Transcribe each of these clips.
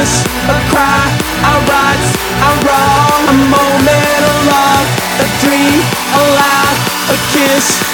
wish, a cry, a right, a wrong, a moment, of love, a dream, a laugh, a kiss.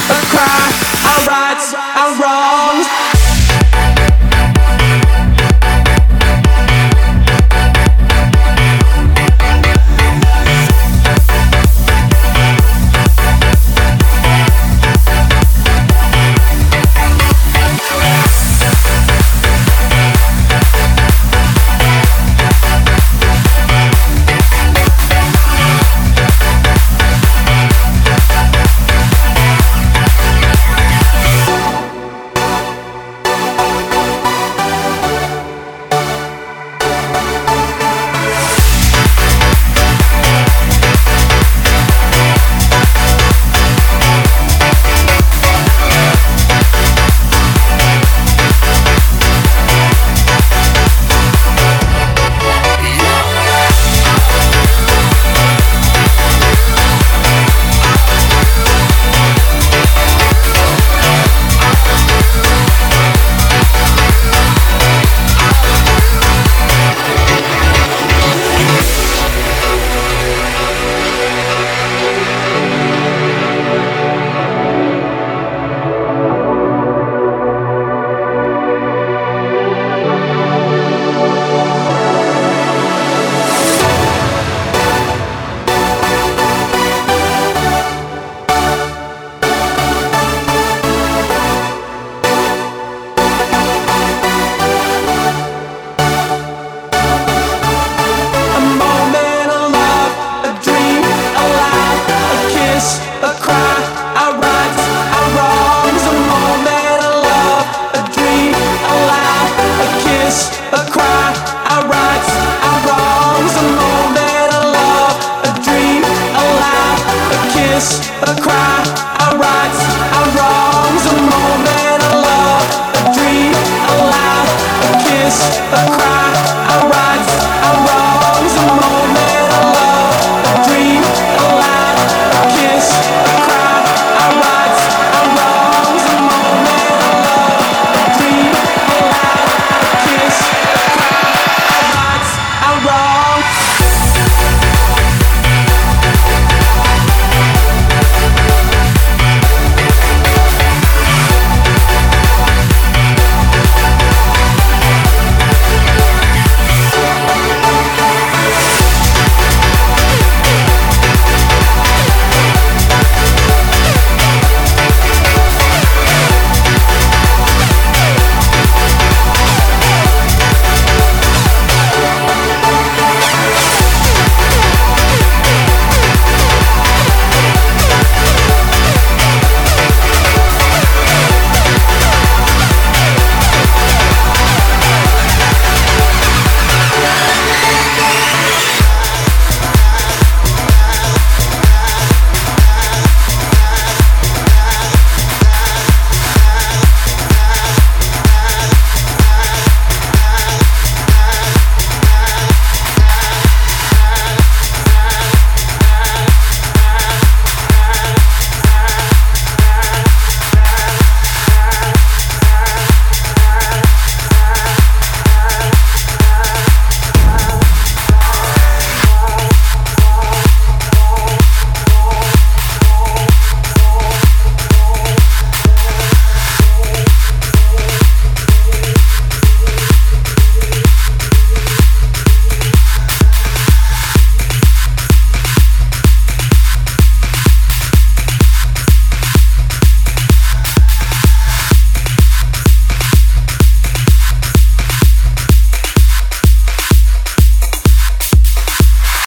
mais